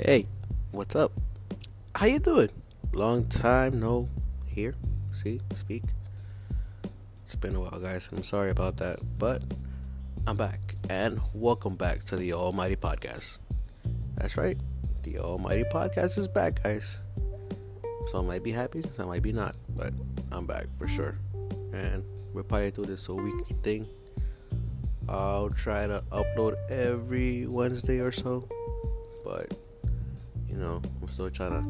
Hey, what's up? How you doing? Long time no here. see, speak. It's been a while, guys. I'm sorry about that, but I'm back, and welcome back to the Almighty Podcast. That's right, the Almighty Podcast is back, guys. Some might be happy, some might be not, but I'm back for sure. And we're probably do this a weekly thing. I'll try to upload every Wednesday or so, but you know, I'm still trying to,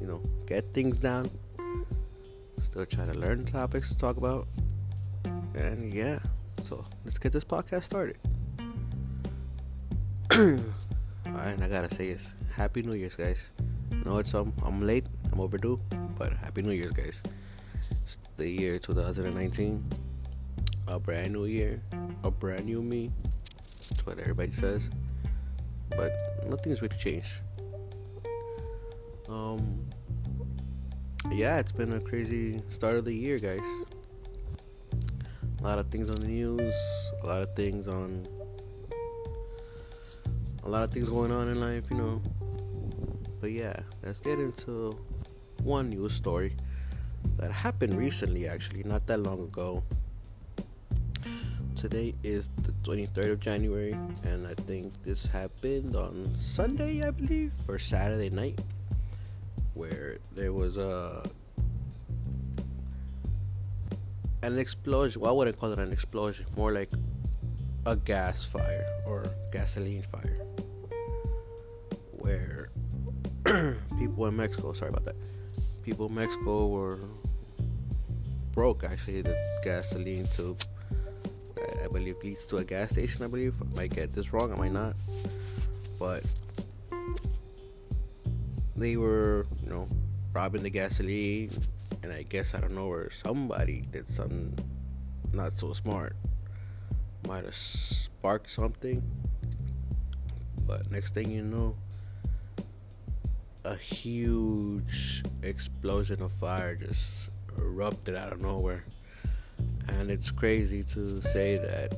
you know, get things down. Still trying to learn topics to talk about. And yeah, so let's get this podcast started. Alright, I gotta say is Happy New Year's, guys. Know it's um I'm late, I'm overdue, but Happy New Year's, guys. It's the year 2019, a brand new year, a brand new me. That's what everybody says, but nothing's really changed. Um, yeah, it's been a crazy start of the year, guys. A lot of things on the news, a lot of things on, a lot of things going on in life, you know. But yeah, let's get into one news story that happened recently, actually, not that long ago. Today is the 23rd of January, and I think this happened on Sunday, I believe, or Saturday night where there was a an explosion. Well, I wouldn't call it an explosion, more like a gas fire or gasoline fire, where people in Mexico. Sorry about that. People in Mexico were broke. Actually, the gasoline tube. I believe leads to a gas station. I believe I might get this wrong. I might not, but they were, you know, robbing the gasoline, and I guess I don't know where somebody did something not so smart. Might have sparked something, but next thing you know, a huge explosion of fire just erupted out of nowhere. And it's crazy to say that,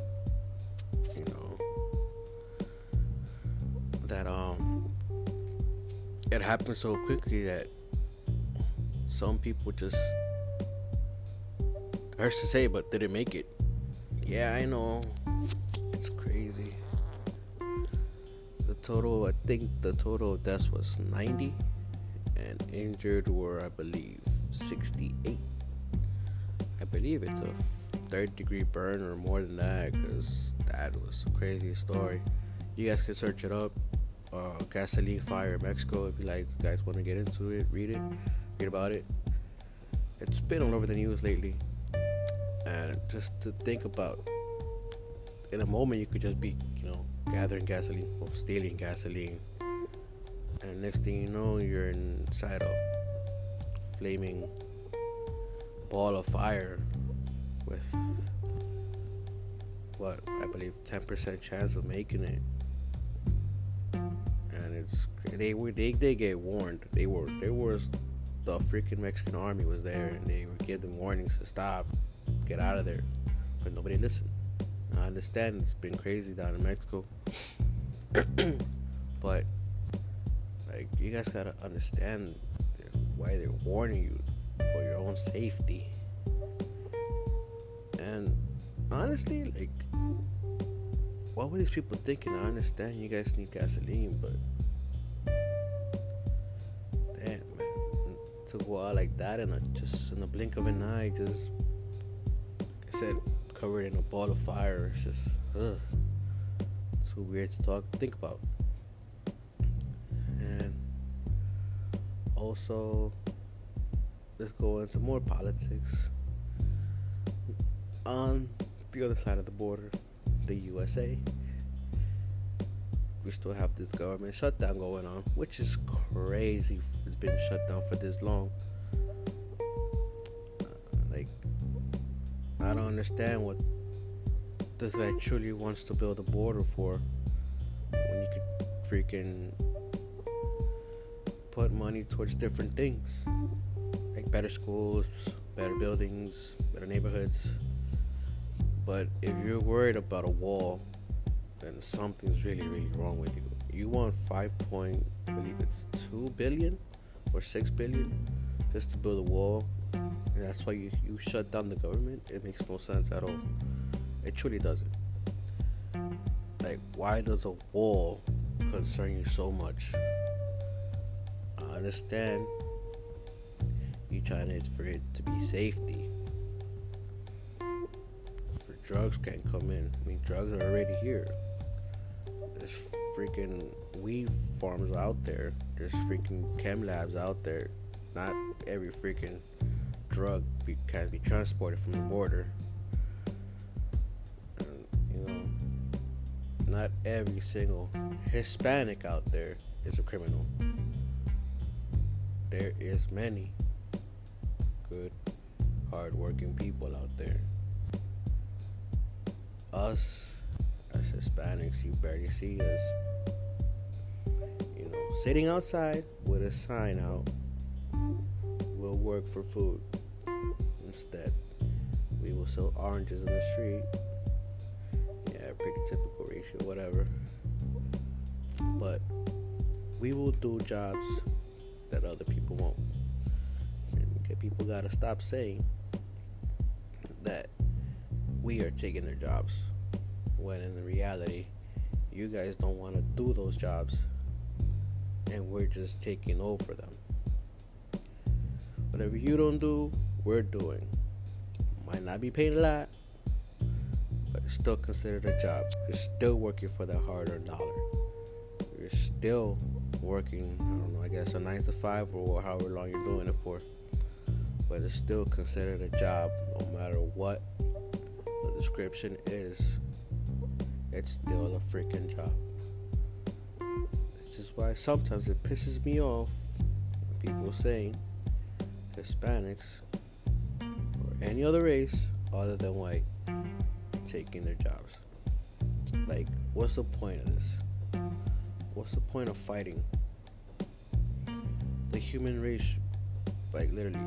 it happened so quickly that some people just hurts to say but didn't make it. Yeah i know. It's crazy. The total i think the total of deaths was 90 and injured were i believe 68 i believe it's a third degree burn or more than that because that was a crazy story. You guys can search it up uh, gasoline fire in Mexico. If you like, you guys want to get into it, read it, read about it. It's been all over the news lately, and just to think about, in a moment you could just be, you know, gathering gasoline or stealing gasoline, and next thing you know, you're inside a flaming ball of fire with what I believe 10% chance of making it it's they were they they get warned. They were there was the freaking Mexican army was there and they would give them warnings to stop, get out of there, but nobody listened. I understand it's been crazy down in Mexico, but like you guys gotta understand why they're warning you for your own safety. And honestly, like, what were these people thinking? I understand you guys need gasoline, but to go out like that and just in the blink of an eye, just like I said, covered in a ball of fire. It's just ugh, too weird to talk, think about. And also, let's go into more politics. On the other side of the border, the USA, we still have this government shutdown going on, which is crazy. It's been shut down for this long. Uh, like, I don't understand what this guy truly wants to build a border for when you could freaking put money towards different things like better schools, better buildings, better neighborhoods. But if you're worried about a wall then something's really, really wrong with you. you want five point, I believe it's two billion or six billion just to build a wall. And that's why you, you shut down the government. It makes no sense at all. It truly doesn't. Like, why does a wall concern you so much? I understand you trying it for it to be safety. Drugs can't come in. I mean, drugs are already here. There's freaking weed farms out there. There's freaking chem labs out there. Not every freaking drug be, can be transported from the border. And, you know, not every single Hispanic out there is a criminal. There is many good, hardworking people out there. Us as Hispanics, you barely see us. You know, sitting outside with a sign out we'll work for food. Instead, we will sell oranges in the street. Yeah, pretty typical ratio, whatever. But we will do jobs that other people won't. And people gotta stop saying that we are taking their jobs when in reality you guys don't want to do those jobs. And we're just taking over them. Whatever you don't do we're doing. Might not be paid a lot but it's still considered a job. You're still working for that hard-earned dollar. You're still working i don't know i guess a nine to five or however long you're doing it for. But it's still considered a job no matter what the description is it's still a freaking job. This is why sometimes it pisses me off people saying Hispanics or any other race other than white taking their jobs. Like, what's the point of this? What's the point of fighting? The human race, like, literally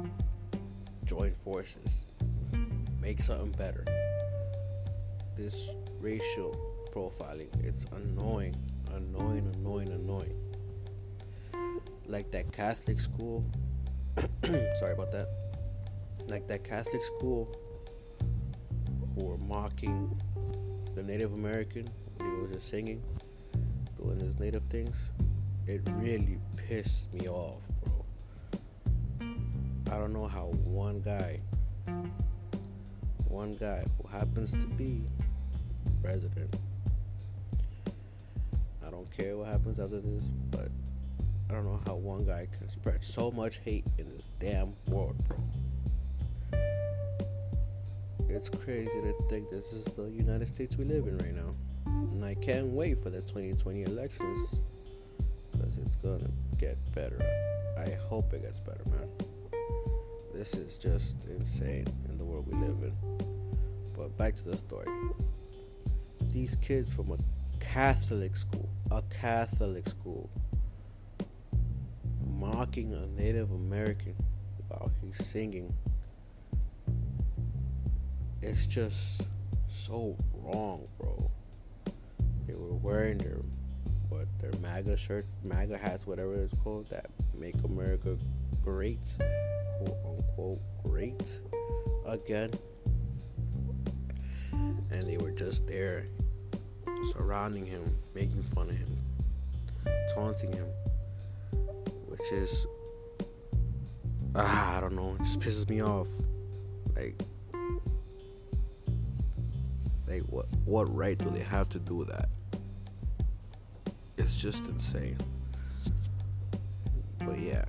join forces, make something better. This racial profiling. It's annoying, annoying, annoying, annoying. Like that Catholic school. sorry about that. Like that Catholic school who were mocking the Native American he was just singing, doing his native things. It really pissed me off, bro. I don't know how one guy, one guy who happens to be president, don't care what happens after this, but I don't know how one guy can spread so much hate in this damn world, bro. It's crazy to think this is the United States we live in right now. And I can't wait for the 2020 elections because it's gonna get better. I hope it gets better, man. This is just insane in the world we live in. But back to the story. These kids from a Catholic school, a Catholic school, mocking a Native American while he's singing. It's just so wrong, bro. They were wearing their what their MAGA shirts, MAGA hats, whatever it's called, that make America great, quote unquote great again. And they were just there surrounding him, making fun of him, taunting him, which is ah, I don't know, just pisses me off. Like, like what what right do they have to do that? It's just insane. But yeah,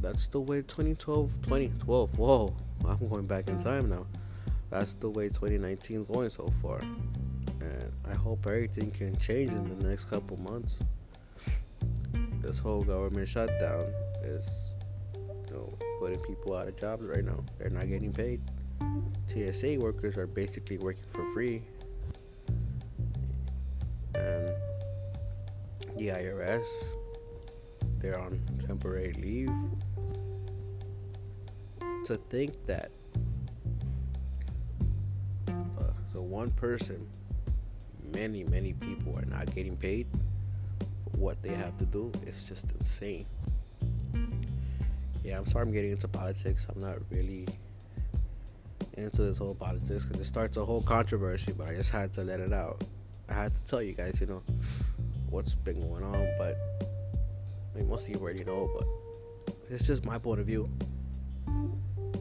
that's the way 2012, 2012. Whoa, I'm going back in time now. That's the way 2019 is going so far hope everything can change in the next couple months. This whole government shutdown is, you know, putting people out of jobs right now. They're not getting paid. TSA workers are basically working for free, and the IRS they're on temporary leave. To think that uh, the one person many, many people are not getting paid for what they have to do It's just insane. Yeah, I'm sorry I'm getting into politics. I'm not really into this whole politics because it starts a whole controversy, but I just had to let it out. I had to tell you guys, you know, what's been going on, but I most of you already know, but it's just my point of view,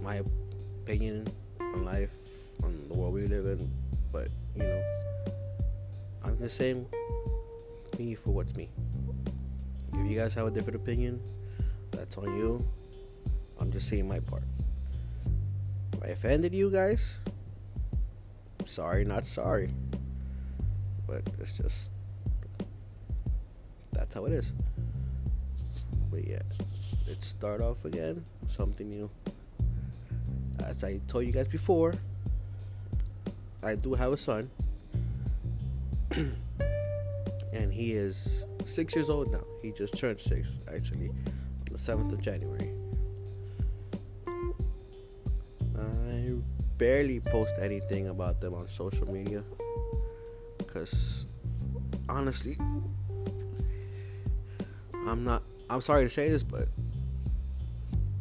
my opinion on life, on the world we live in. But you know, Just saying me for what's me. If you guys have a different opinion, that's on you. I'm just saying my part. If I offended you guys, sorry, not sorry. But it's just that's how it is. But yeah, let's start off again. Something new. As I told you guys before, I do have a son. and he is six years old now. He just turned six, actually, on the 7th of January. I barely post anything about them on social media because honestly, I'm not. I'm sorry to say this, but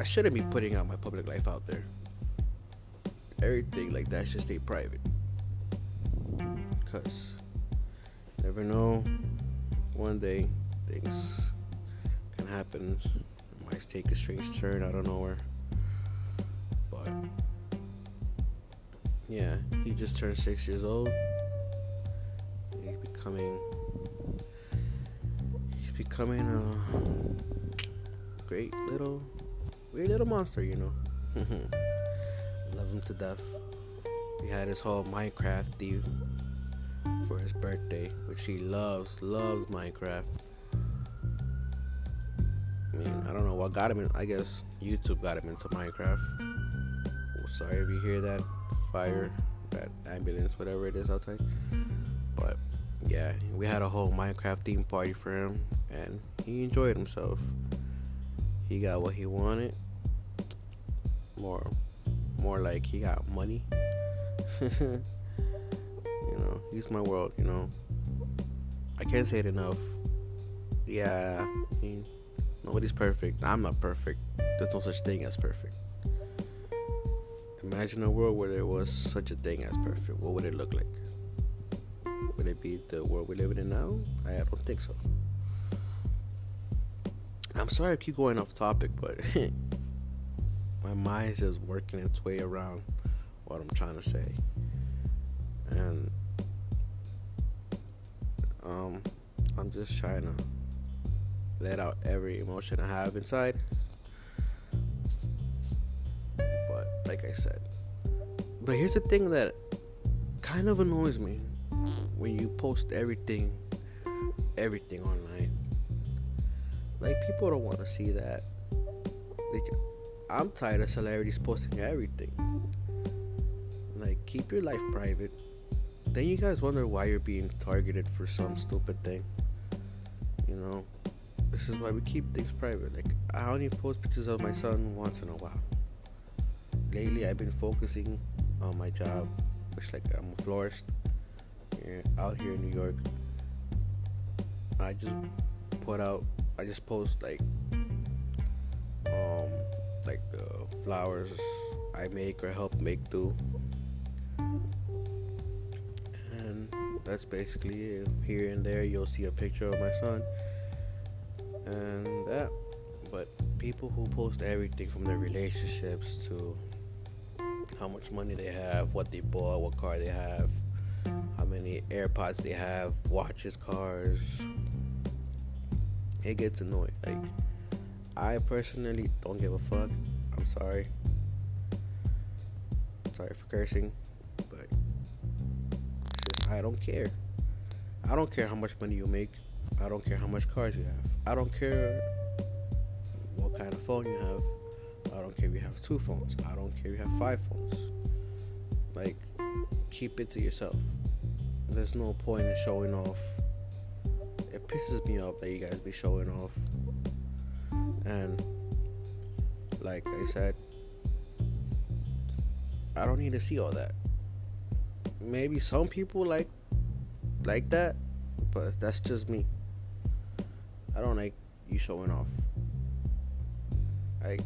I shouldn't be putting out my public life out there. Everything like that should stay private. Cause never know. One day things can happen. It might take a strange turn out of nowhere. But yeah, he just turned six years old. He's becoming he's becoming a great little great little monster, you know. Love him to death. He had his whole Minecraft theme for his birthday, which he loves, loves Minecraft. I mean, I don't know what got him in. I guess YouTube got him into Minecraft. Sorry if you hear that fire, that ambulance, whatever it is outside. But yeah, we had a whole Minecraft theme party for him, and he enjoyed himself. He got what he wanted. More, more like he got money. He's my world. You know, I can't say it enough. Yeah, I mean, nobody's perfect. I'm not perfect. There's no such thing as perfect. Imagine a world where there was such a thing as perfect. What would it look like? Would it be the world we're living in now? I don't think so. I'm sorry I keep going off topic, but my mind's just working its way around what I'm trying to say. And um, I'm just trying to let out every emotion I have inside. But like I said, but here's the thing that kind of annoys me when you post everything, everything online. Like people don't want to see that. Like, I'm tired of celebrities posting everything. Like keep your life private then you guys wonder why you're being targeted for some stupid thing. You know, this is why we keep things private. Like, I only post pictures of my son once in a while. Lately, I've been focusing on my job, which, like, I'm a florist here, out here in New York. I just put out, I just post, like, um, like the flowers I make or help make do that's basically it. Here and there, you'll see a picture of my son, and that. But people who post everything from their relationships to how much money they have, what they bought, what car they have, how many AirPods they have, watches, cars, it gets annoying. Like, I personally don't give a fuck. I'm sorry. Sorry for cursing. I don't care. I don't care how much money you make. I don't care how much cars you have. I don't care what kind of phone you have. I don't care if you have two phones. I don't care if you have five phones. Like, keep it to yourself. There's no point in showing off. It pisses me off that you guys be showing off. And, like I said, I don't need to see all that maybe some people like like that, but that's just me. I don't like you showing off. Like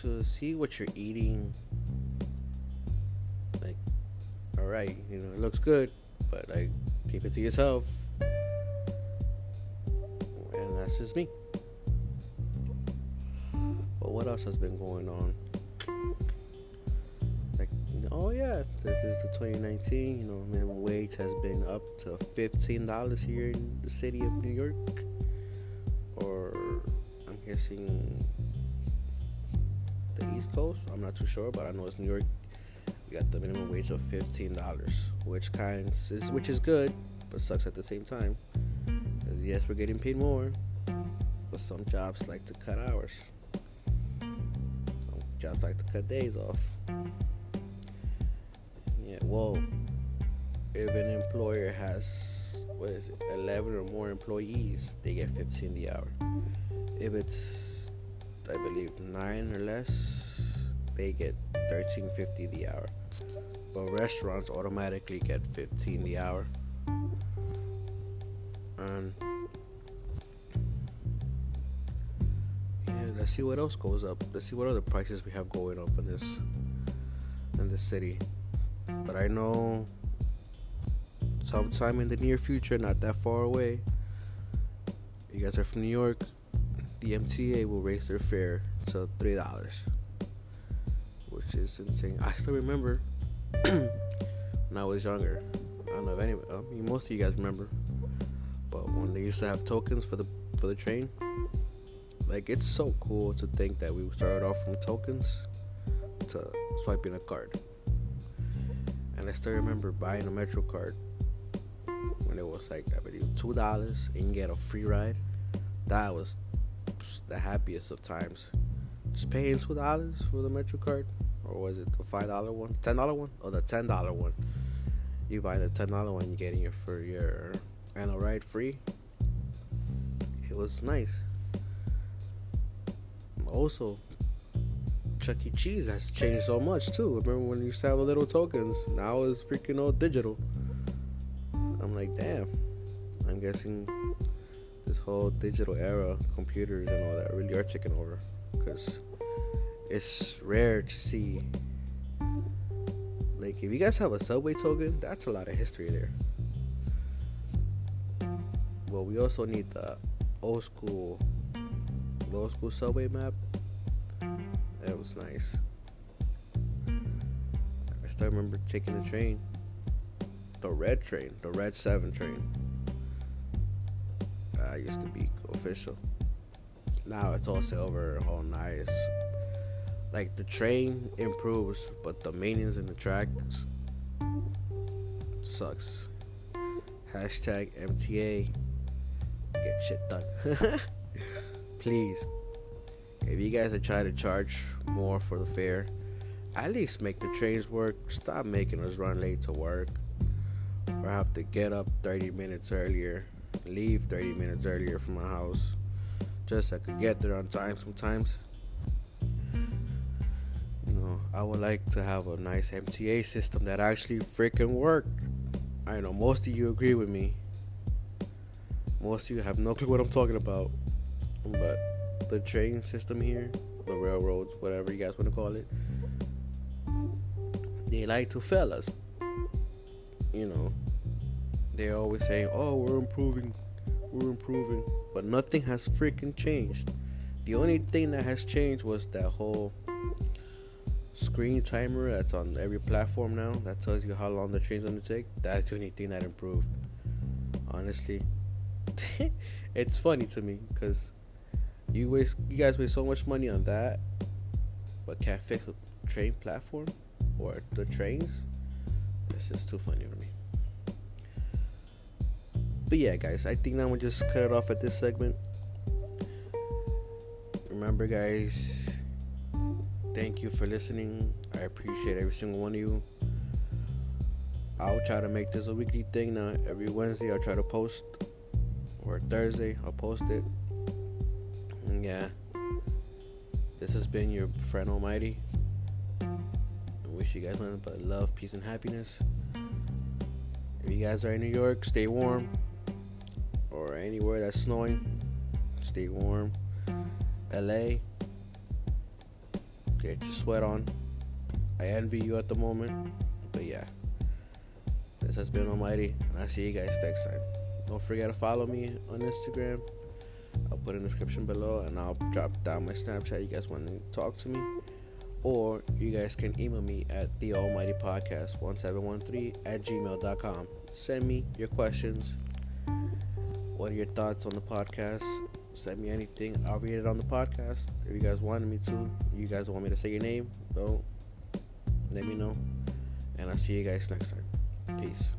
to see what you're eating. Like, all right, you know, it looks good, but like, keep it to yourself. And that's just me. But what else has been going on? Oh yeah, this is the 2019. You know, minimum wage has been up to $15 here in the city of New York, or I'm guessing the East Coast. I'm not too sure, but I know it's New York. We got the minimum wage of $15, which kind is which is good, but sucks at the same time. Because yes, we're getting paid more, but some jobs like to cut hours. Some jobs like to cut days off. Yeah, well, if an employer has what is it, 11 or more employees, they get 15 the hour. If it's, I believe, nine or less, they get 13.50 the hour. But restaurants automatically get 15 the hour. And let's see what else goes up. Let's see what other prices we have going up in this in this city. But I know sometime in the near future, not that far away, you guys are from New York, the MTA will raise their fare to three dollars, which is insane. I still remember when I was younger. I don't know if any, I mean, most of you guys remember, but when they used to have tokens for the for the train, like it's so cool to think that we started off from tokens to swiping a card. And I still remember buying a Metro card when it was like I believe two dollars and you get a free ride. That was the happiest of times. Just paying two dollars for the Metro card, or was it the five dollar one, ten dollar one, or the ten dollar one? You buy the ten dollar one, you getting your for your annual ride free. It was nice also Chuck E. Cheese has changed so much too. Remember when you used to have little tokens? Now it's freaking all digital. I'm like, damn. I'm guessing this whole digital era, computers and all that, really are taking over. Because it's rare to see. Like, if you guys have a subway token, that's a lot of history there. Well, we also need the old school old school subway map. Was nice. I still remember taking the train, the red train, the red seven train. I used to be official. Now it's all silver, all nice. Like the train improves, but the maintenance in the tracks sucks. Hashtag MTA. Get shit done. please, if you guys are trying to charge more for the fare, at least make the trains work. Stop making us run late to work or have to get up 30 minutes earlier, leave 30 minutes earlier from my house just so I could get there on time sometimes. You know, I would like to have a nice MTA system that actually freaking worked. I know most of you agree with me. Most of you have no clue what I'm talking about. But the train system here, the railroads, whatever you guys want to call it, they like to fail us. You know, they're always saying, "Oh, we're improving, we're improving," but nothing has freaking changed. The only thing that has changed was that whole screen timer that's on every platform now that tells you how long the train's gonna take. That's the only thing that improved. Honestly, it's funny to me because you waste, you guys waste so much money on that, but can't fix the train platform or the trains. It's just too funny for me. But yeah, guys, I think I'm gonna just cut it off at this segment. Remember, guys, thank you for listening. I appreciate every single one of you. I'll try to make this a weekly thing now. Every Wednesday, I'll try to post, or Thursday, I'll post it been your friend Almighty. I wish you guys nothing but love, peace, and happiness. If you guys are in New York, stay warm. or anywhere that's snowing, stay warm. LA, get your sweat on. I envy you at the moment, but yeah. This has been Almighty, and I'll see you guys next time. Don't forget to follow me on Instagram. I'll put in the description below, and I'll drop down my Snapchat. You guys want to talk to me, or you guys can email me at the Almighty Podcast 1713 at gmail.com. Send me your questions. What are your thoughts on the podcast? Send me anything. I'll read it on the podcast. If you guys wanted me to, you guys want me to say your name, don't let me know. And I'll see you guys next time. Peace.